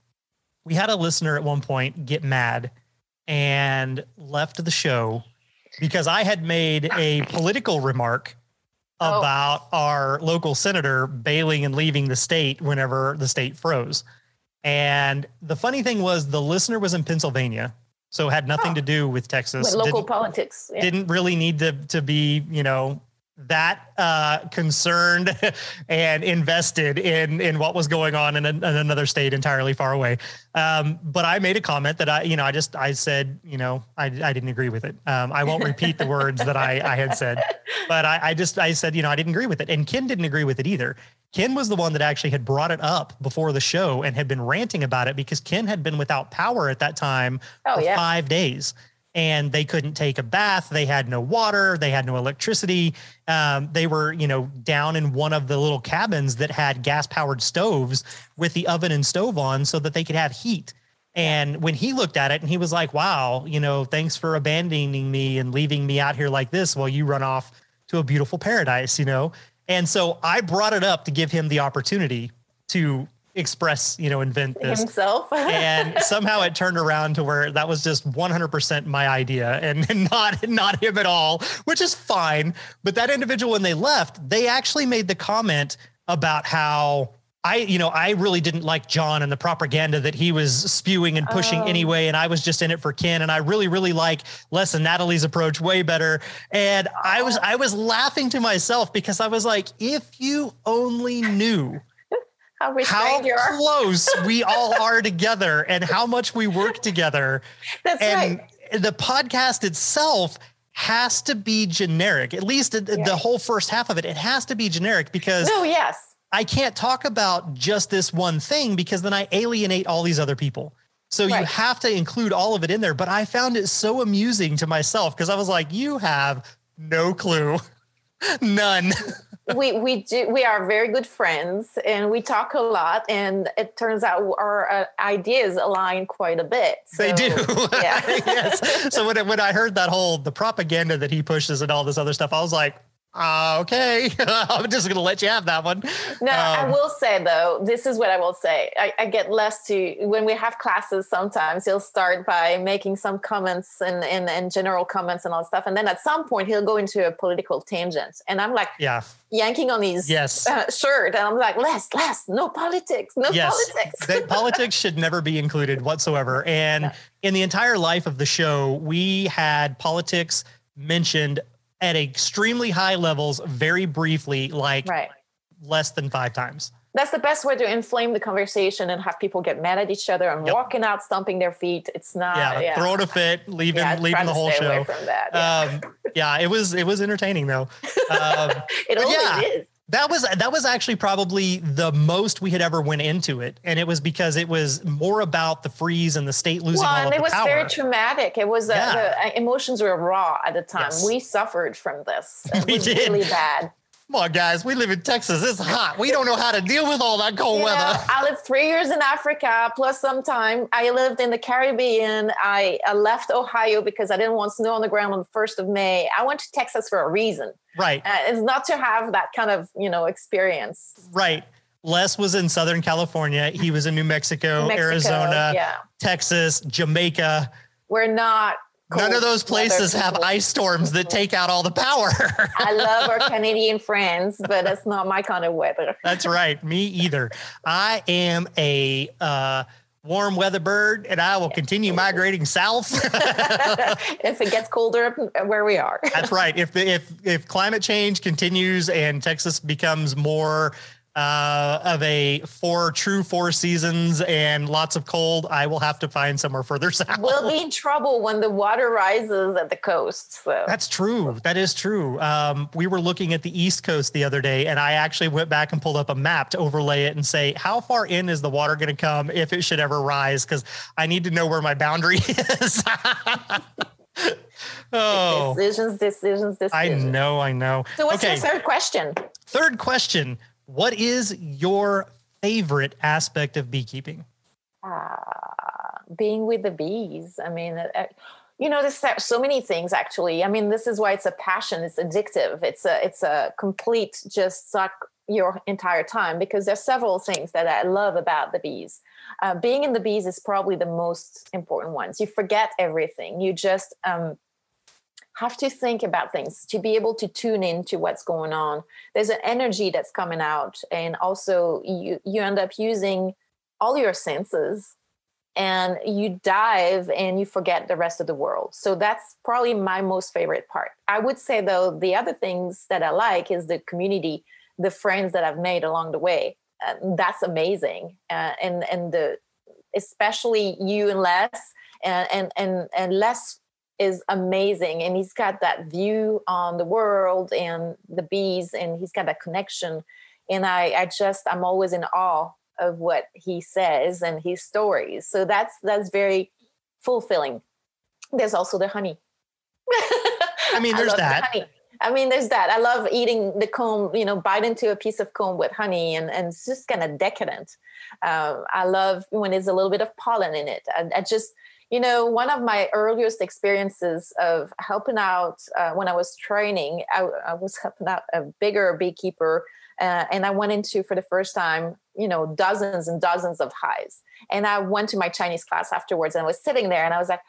Speaker 1: we had a listener at one point get mad and left the show because I had made a political remark oh. about our local senator bailing and leaving the state whenever the state froze. And the funny thing was, the listener was in Pennsylvania, so had nothing oh. to do with Texas.
Speaker 3: With local didn't, politics.
Speaker 1: Yeah. Didn't really need to to be, you know, that uh, concerned and invested in in what was going on in, a, in another state entirely far away. Um, but I made a comment that I, you know, I just I said, you know, I, I didn't agree with it. Um, I won't repeat the words that I, I had said, but I, I just I said, you know, I didn't agree with it, and Ken didn't agree with it either. Ken was the one that actually had brought it up before the show and had been ranting about it because Ken had been without power at that time oh, for yeah. five days and they couldn't take a bath. They had no water. They had no electricity. Um, they were, you know, down in one of the little cabins that had gas powered stoves with the oven and stove on so that they could have heat. And when he looked at it and he was like, wow, you know, thanks for abandoning me and leaving me out here like this while you run off to a beautiful paradise, you know? And so I brought it up to give him the opportunity to express, you know, invent this
Speaker 3: himself.
Speaker 1: and somehow it turned around to where that was just 100% my idea and, and not not him at all, which is fine. But that individual, when they left, they actually made the comment about how I, you know, I really didn't like John and the propaganda that he was spewing and pushing oh. anyway. And I was just in it for Ken. And I really, really like Les and Nathalie's approach way better. And I was, oh. I was laughing to myself because I was like, if you only knew
Speaker 3: how, how
Speaker 1: close we all are together and how much we work together.
Speaker 3: That's
Speaker 1: and
Speaker 3: right.
Speaker 1: The podcast itself has to be generic. At least yeah. the whole first half of it, it has to be generic because.
Speaker 3: No, yes.
Speaker 1: I can't talk about just this one thing because then I alienate all these other people. So right. you have to include all of it in there. But I found it so amusing to myself because I was like, you have no clue. None.
Speaker 3: We we do we are very good friends and we talk a lot and it turns out our uh, ideas align quite a bit
Speaker 1: so, they do. yeah. Yes. So when, when i heard that whole the propaganda that he pushes and all this other stuff i was like uh, okay, I'm just going to let you have that one.
Speaker 3: No, um, I will say though, this is what I will say. I, I, get Les to when we have classes. Sometimes he'll start by making some comments and, and and general comments and all stuff, and then at some point he'll go into a political tangent, and I'm like,
Speaker 1: yeah,
Speaker 3: yanking on his
Speaker 1: yes
Speaker 3: uh, shirt, and I'm like, Les, Les, no politics, no yes.
Speaker 1: politics. politics should never be included whatsoever. And in the entire life of the show, we had politics mentioned at extremely high levels very briefly, like
Speaker 3: right.
Speaker 1: less than five times.
Speaker 3: That's the best way to inflame the conversation and have people get mad at each other and yep. walking out, stomping their feet. It's not
Speaker 1: yeah,
Speaker 3: yeah.
Speaker 1: throwing a fit, leaving yeah, leaving the whole show.
Speaker 3: Yeah.
Speaker 1: Um, yeah. it was it was entertaining though.
Speaker 3: Um, it always
Speaker 1: yeah,
Speaker 3: is.
Speaker 1: That was that was actually probably the most we had ever went into it, and it was because it was more about the freeze and the state losing
Speaker 3: well,
Speaker 1: all
Speaker 3: and
Speaker 1: of
Speaker 3: it
Speaker 1: the
Speaker 3: was
Speaker 1: power.
Speaker 3: very traumatic. It was uh, the uh, emotions were raw at the time.
Speaker 1: Yes.
Speaker 3: We suffered from this. It
Speaker 1: We
Speaker 3: was
Speaker 1: did.
Speaker 3: really bad.
Speaker 1: Come on, guys, we live in Texas. It's hot. We don't know how to deal with all that cold
Speaker 3: know,
Speaker 1: weather.
Speaker 3: I lived three years in Africa plus some time. I lived in the Caribbean. I, I left Ohio because I didn't want snow on the ground on the first of May. I went to Texas for a reason.
Speaker 1: Right,
Speaker 3: Uh, it's not to have that kind of you know experience.
Speaker 1: right. Les was in Southern California. He was in New Mexico,
Speaker 3: Mexico,
Speaker 1: Arizona,
Speaker 3: yeah,
Speaker 1: Texas, Jamaica.
Speaker 3: we're not.
Speaker 1: None of those places have ice storms that take out all the power.
Speaker 3: I love our Canadian friends, but it's not my kind of weather.
Speaker 1: That's right. Me either. I am a uh, warm weather bird and I will continue migrating south.
Speaker 3: if it gets colder where we are.
Speaker 1: That's right. If the, if if climate change continues and Texas becomes more uh, of a four true four seasons and lots of cold, I will have to find somewhere further south.
Speaker 3: We'll be in trouble when the water rises at the coast. So
Speaker 1: That's true. That is true. Um, we were looking at the East Coast the other day, and I actually went back and pulled up a map to overlay it and say, how far in is the water going to come if it should ever rise? Because I need to know where my boundary is. oh,
Speaker 3: decisions, decisions, decisions.
Speaker 1: I know, I know.
Speaker 3: So what's
Speaker 1: okay,
Speaker 3: your third question?
Speaker 1: third question: What is your favorite aspect of beekeeping?
Speaker 3: uh, being with the bees. I mean, uh, you know, there's so- so many things actually. I mean, this is why it's a passion. It's addictive. It's a it's a complete just suck your entire time because there's several things that I love about the bees. Uh, being in the bees is probably the most important ones. You forget everything. You just um, have to think about things to be able to tune into what's going on. There's an energy that's coming out, and also you you end up using all your senses and you dive and you forget the rest of the world. So that's probably my most favorite part. I would say though the other things that I like is the community, the friends that I've made along the way. Uh, that's amazing, uh, and and the especially you and Les, and and and and Les is amazing, and he's got that view on the world and the bees, and he's got that connection, and I I just I'm always in awe of what he says and his stories. So that's that's very fulfilling. There's also the honey.
Speaker 1: I mean, there's
Speaker 3: the
Speaker 1: that.
Speaker 3: honey. I mean, there's that. I love eating the comb, you know, bite into a piece of comb with honey, and, and it's just kind of decadent. Um, I love when there's a little bit of pollen in it. I, I just, you know, one of my earliest experiences of helping out uh, when I was training, I, I was helping out a bigger beekeeper, uh, and I went into for the first time, you know, dozens and dozens of hives. And I went to my Chinese class afterwards, and I was sitting there, and I was like,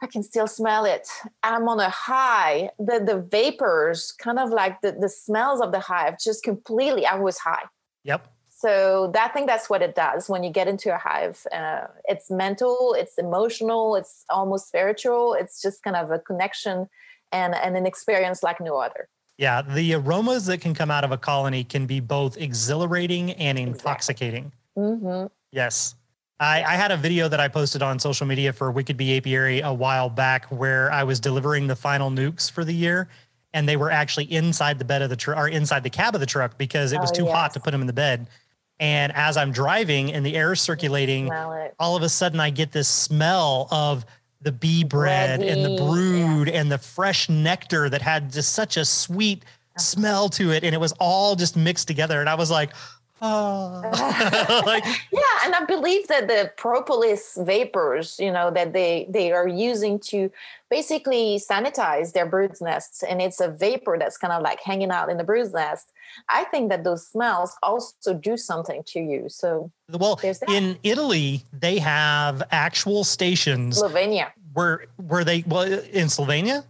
Speaker 3: I can still smell it. I'm on a high. The the vapors, kind of like the, the smells of the hive, just completely. I was high.
Speaker 1: Yep.
Speaker 3: So that I think that's what it does when you get into a hive. Uh, it's mental, it's emotional, it's almost spiritual. It's just kind of a connection and and an experience like no other.
Speaker 1: Yeah, the aromas that can come out of a colony can be both exhilarating and intoxicating.
Speaker 3: hmm
Speaker 1: Yes. I, I had a video that I posted on social media for Wicked Bee Apiary a while back where I was delivering the final nucs for the year and they were actually inside the bed of the truck or inside the cab of the truck because it was
Speaker 3: Oh,
Speaker 1: too hot to put them in the bed. And as I'm driving and the air is circulating, all of a sudden I get this smell of the bee bread and the
Speaker 3: Bready,
Speaker 1: brood and the fresh nectar that had just such a sweet smell to it. And it was all just mixed together. And I was like, oh, like,
Speaker 3: Yeah, and I believe that the propolis vapors, you know, that they they are using to basically sanitize their bird's nests, and it's a vapor that's kind of like hanging out in the bird's nest. I think that those smells also do something to you. So
Speaker 1: well, in Italy, they have actual stations
Speaker 3: Slovenia,
Speaker 1: where, where they, well, in Slovenia,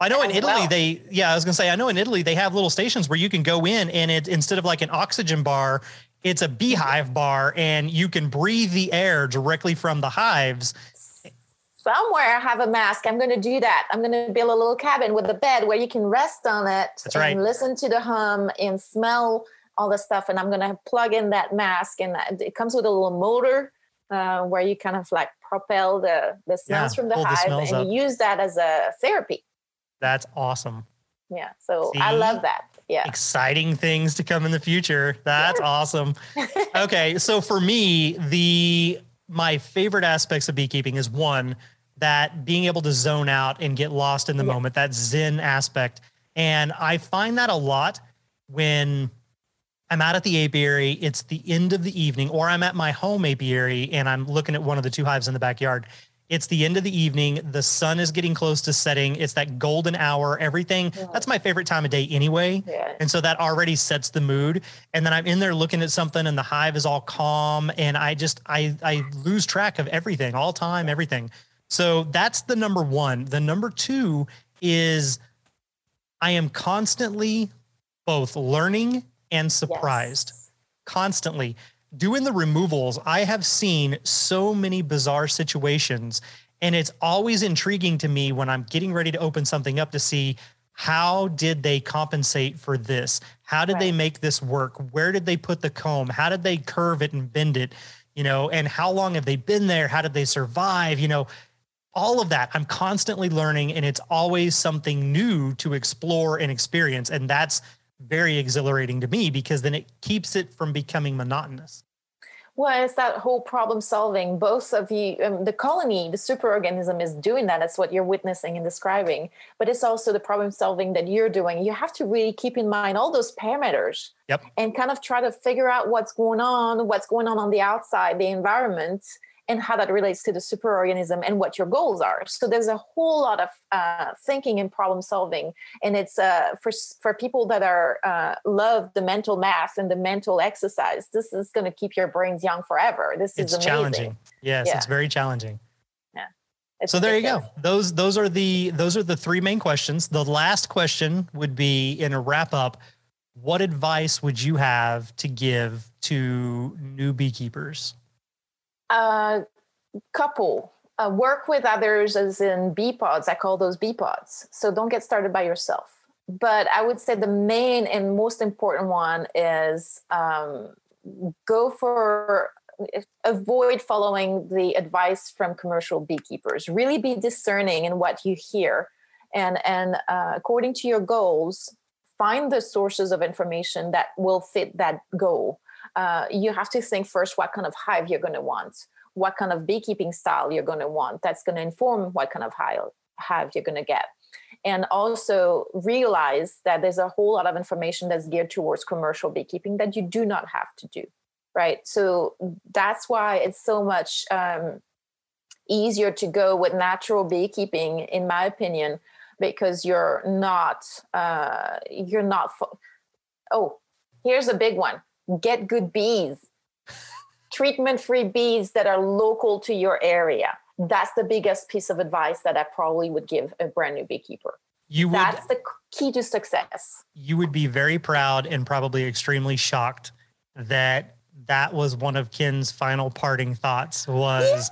Speaker 1: I know in Italy
Speaker 3: well.
Speaker 1: they yeah I was gonna say I know in Italy they have little stations where you can go in and it instead of like an oxygen bar it's a beehive bar and you can breathe the air directly from the hives
Speaker 3: somewhere I have a mask. I'm going to do that. I'm going to build a little cabin with a bed where you can rest on it
Speaker 1: That's
Speaker 3: and
Speaker 1: right.
Speaker 3: listen to the hum and smell all the stuff. And I'm going to plug in that mask, and it comes with a little motor uh, where you kind of like propel the the smells
Speaker 1: Yeah,
Speaker 3: from the
Speaker 1: pull the
Speaker 3: hive, and
Speaker 1: up.
Speaker 3: use that as a therapy.
Speaker 1: That's awesome
Speaker 3: Yeah, so I love that. Yeah.
Speaker 1: Exciting things to come in the future. That's awesome. okay, so for me, the my favorite aspects of beekeeping is one that being able to zone out and get lost in the
Speaker 3: Yeah.
Speaker 1: moment, that zen aspect. And I find that a lot when I'm out at the apiary, it's the end of the evening, or I'm at my home apiary and I'm looking at one of the two hives in the backyard. It's the end of the evening. The sun is getting close to setting. It's that golden hour. Everything.
Speaker 3: Yeah.
Speaker 1: That's my favorite time of day anyway.
Speaker 3: Yeah.
Speaker 1: And so that already sets the mood. And then I'm in there looking at something and the hive is all calm. And I just, I, I lose track of everything, all time, everything. So that's the number one. The number two is I am constantly both learning and surprised
Speaker 3: Yes.
Speaker 1: constantly doing the removals i have seen so many bizarre situations and it's always intriguing to me when i'm getting ready to open something up to see how did they compensate for this? How did they make this work? Where did they put the comb? How did they curve it and bend it you know and how long have they been there? How did they survive? You know all of that i'm constantly learning and it's always something new to explore and experience and that's very exhilarating to me because then it keeps it from becoming monotonous
Speaker 3: Well, it's that whole problem solving. Both of you, um, the colony, the superorganism is doing that. That's what you're witnessing and describing. But it's also the problem solving that you're doing. You have to really keep in mind all those parameters
Speaker 1: Yep.
Speaker 3: and kind of try to figure out what's going on, what's going on on the outside, the environment, and how that relates to the superorganism and what your goals are. So there's a whole lot of uh, thinking and problem solving, and it's uh, for for people that are uh, love the mental math and the mental exercise. This is going to keep your brains young forever. This
Speaker 1: it's
Speaker 3: is amazing.
Speaker 1: challenging yes
Speaker 3: Yeah.
Speaker 1: it's very challenging
Speaker 3: It's
Speaker 1: so there you go those those are the those are the three main questions the last question would be in a wrap up what advice would you have to give to new beekeepers
Speaker 3: uh, couple uh, work with others as in bee pods i call those bee pods so don't get started by yourself. But i would say the main and most important one is um, go for avoid following the advice from commercial beekeepers. Really be discerning in what you hear. And and uh, according to your goals find the sources of information that will fit that goal uh, you have to think first what kind of hive you're going to want what kind of beekeeping style you're going to want that's going to inform what kind of hive, you're going to get. And also realize that there's a whole lot of information that's geared towards commercial beekeeping that you do not have to do right? So that's why it's so much um, easier to go with natural beekeeping in my opinion because you're not uh, you're not fo- oh here's a big one get good bees treatment free bees that are local to your area. That's the biggest piece of advice that i probably would give a brand new beekeeper.
Speaker 1: You would
Speaker 3: that's the key to success.
Speaker 1: You would be very proud and probably extremely shocked that that was one of Ken's final parting thoughts was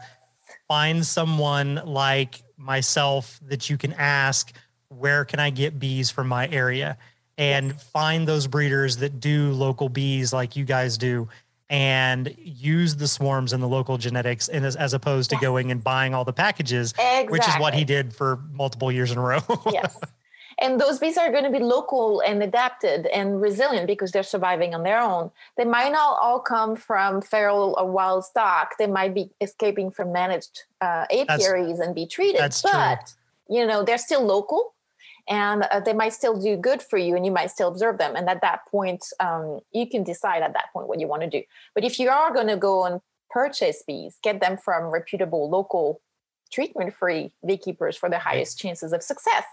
Speaker 1: find someone like myself that you can ask where can I get bees from my area and find those breeders that do local bees like you guys do and use the swarms and the local genetics and as, as opposed to
Speaker 3: Yes.
Speaker 1: going and buying all the packages
Speaker 3: exactly
Speaker 1: which is what he did for multiple years in a row
Speaker 3: yes. And those bees are going to be local and adapted and resilient because they're surviving on their own. They might not all come from feral or wild stock. They might be escaping from managed uh, apiaries and be treated.
Speaker 1: that's true.
Speaker 3: but you know they're still local, and uh, they might still do good for you, and you might still observe them. And at that point, um, you can decide at that point what you want to do. But if you are going to go and purchase bees, get them from reputable local treatment-free beekeepers for the highest chances of success.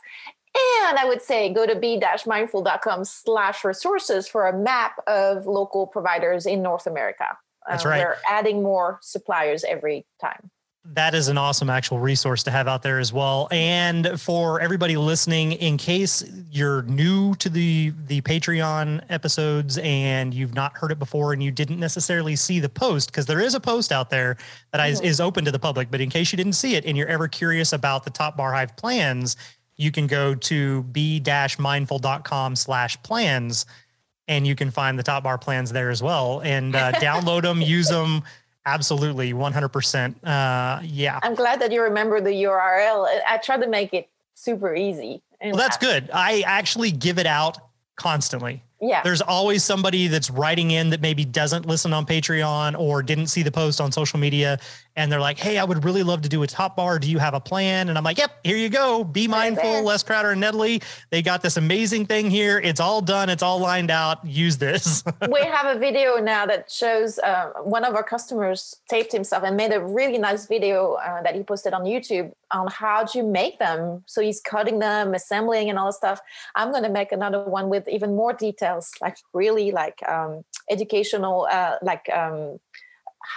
Speaker 3: And I would say go to be-mindful.com slash resources for a map of local providers in North America.
Speaker 1: That's
Speaker 3: Uh,
Speaker 1: right.
Speaker 3: We're adding more suppliers every time.
Speaker 1: That is an awesome actual resource to have out there as well. And for everybody listening, in case you're new to the the Patreon episodes and you've not heard it before and you didn't necessarily see the post, because there is a post out there that is, is open to the public. But in case you didn't see it and you're ever curious about the Top Bar Hive plans, you can go to b-mindful.com slash plans and you can find the top bar plans there as well and uh, download them use them absolutely 100% uh, yeah
Speaker 3: I'm glad that you remember the URL. I- tried to make it super easy.
Speaker 1: Well that's good i actually give it out constantly.
Speaker 3: Yeah.
Speaker 1: There's always somebody that's writing in that maybe doesn't listen on Patreon or didn't see the post on social media. And they're like, Hey, I would really love to do a top bar. Do you have a plan? And I'm like, Yep, here you go. Be mindful,
Speaker 3: there.
Speaker 1: Les Crowder and Nathalie. They got this amazing thing here. It's all done. It's all lined out. Use this.
Speaker 3: we have a video now that shows uh, one of our customers taped himself and made a really nice video uh, that he posted on YouTube on how to make them. So he's cutting them, assembling, and all that stuff. I'm going to make another one with even more details, like really like um, educational, uh, like um,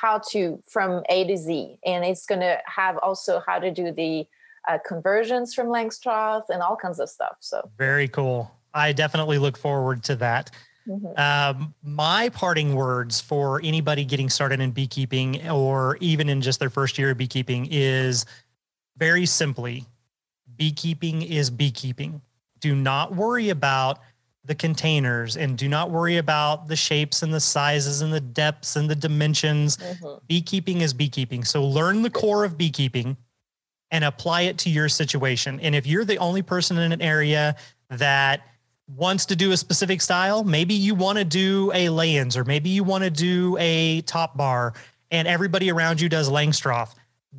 Speaker 3: how to from A to Z, and it's going to have also how to do the uh, conversions from Langstroth and all kinds of stuff. So
Speaker 1: Very cool. I definitely look forward to that.
Speaker 3: mhm.
Speaker 1: Um, my parting words for anybody getting started in beekeeping or even in just their first year of beekeeping is very simply beekeeping is beekeeping. Do not worry about the containers and do not worry about the shapes and the sizes and the depths and the dimensions.
Speaker 3: Mhm.
Speaker 1: Beekeeping is beekeeping. So learn the core of beekeeping and apply it to your situation. And if you're the only person in an area that wants to do a specific style, maybe you want to do a Layens or maybe you want to do a top bar and everybody around you does Langstroth.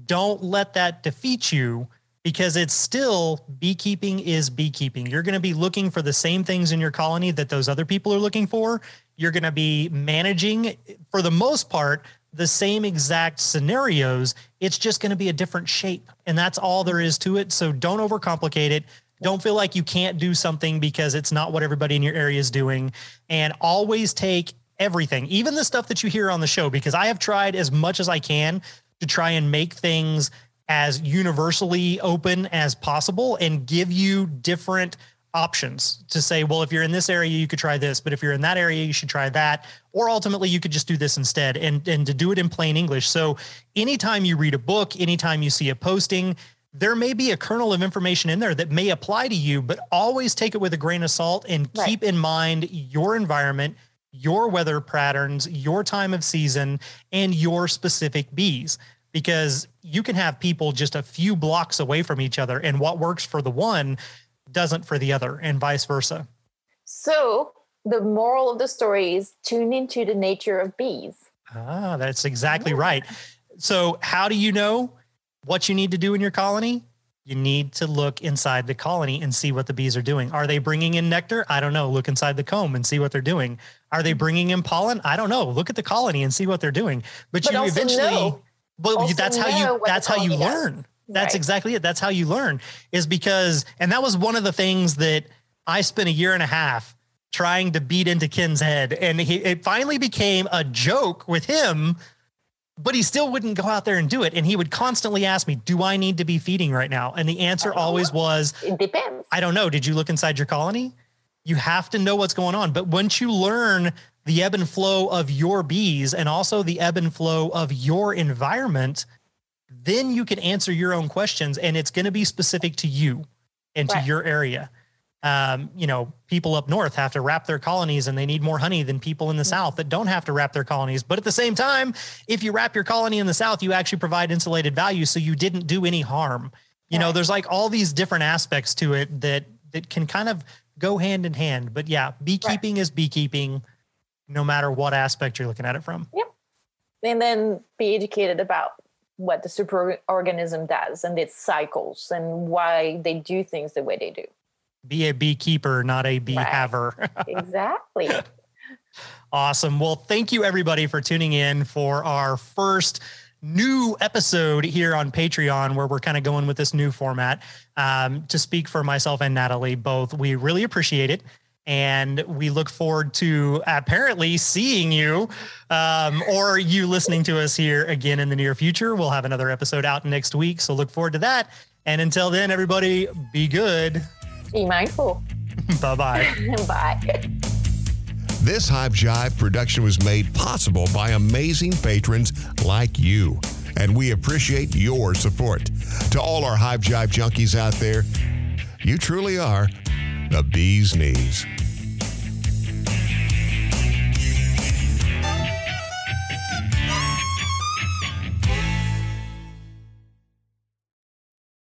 Speaker 1: Don't let that defeat you because it's still beekeeping is beekeeping. You're going to be looking for the same things in your colony that those other people are looking for. You're going to be managing for the most part the same exact scenarios. It's just going to be a different shape. And that's all there is to it. So don't overcomplicate it. Don't feel like you can't do something because it's not what everybody in your area is doing. And always take everything, even the stuff that you hear on the show, because I have tried as much as I can to try and make things as universally open as possible and give you different options to say, well, if you're in this area, you could try this, but if you're in that area, you should try that. Or ultimately, you could just do this instead and, and to do it in plain English. So, anytime you read a book, anytime you see a posting, there may be a kernel of information in there that may apply to you, but always take it with a grain of salt and
Speaker 3: Right.
Speaker 1: keep in mind your environment, your weather patterns, your time of season, and your specific bees. Because you can have people just a few blocks away from each other, and what works for the one doesn't for the other, and vice versa.
Speaker 3: So the moral of the story is tune into the nature of bees.
Speaker 1: Ah, that's exactly right. So, how do you know what you need to do in your colony? You need to look inside the colony and see what the bees are doing. Are they bringing in nectar? I don't know. Look inside the comb and see what they're doing. Are they bringing in pollen? I don't know. Look at the colony and see what they're doing. But,
Speaker 3: But
Speaker 1: you eventually,
Speaker 3: know-
Speaker 1: but
Speaker 3: also
Speaker 1: that's how you that's how you
Speaker 3: does.
Speaker 1: learn. That's
Speaker 3: Right.
Speaker 1: exactly it. That's how you learn is because, and that was one of the things that I spent a year and a half trying to beat into Ken's head. And he, it finally became a joke with him, but he still wouldn't go out there and do it. And he would constantly ask me, Do I need to be feeding right now? And the answer always
Speaker 3: know.
Speaker 1: was,
Speaker 3: It depends.
Speaker 1: I don't know. Did you look inside your colony? You have to know what's going on. But once you learn the ebb and flow of your bees and also the ebb and flow of your environment, then you can answer your own questions and it's going to be specific to you and to your area. Um, you know, people up north have to wrap their colonies and they need more honey than people in the south that don't have to wrap their colonies. But at the same time, if you wrap your colony in the south, you actually provide insulated value. So you didn't do any harm. You know, there's like all these different aspects to it that that can kind of go hand in hand. But yeah, beekeeping is beekeeping, no matter what aspect you're looking at it from. Yep.
Speaker 3: And then be educated about what the superorganism does and its cycles and why they do things the way they do.
Speaker 1: Be a beekeeper, not a bee
Speaker 3: Right.
Speaker 1: haver.
Speaker 3: Exactly.
Speaker 1: Awesome. Well, thank you everybody for tuning in for our first new episode here on Patreon, where we're kind of going with this new format. Um, to speak for myself and Nathalie, both, we really appreciate it. And we look forward to apparently seeing you um, or you listening to us here again in the near future. We'll have another episode out next week. So look forward to that. And until then, everybody, be good.
Speaker 3: be mindful.
Speaker 1: bye bye.
Speaker 3: Bye.
Speaker 2: This Hive Jive production was made possible by amazing patrons like you, and we appreciate your support. To all our Hive Jive junkies out there, you truly are the bee's knees.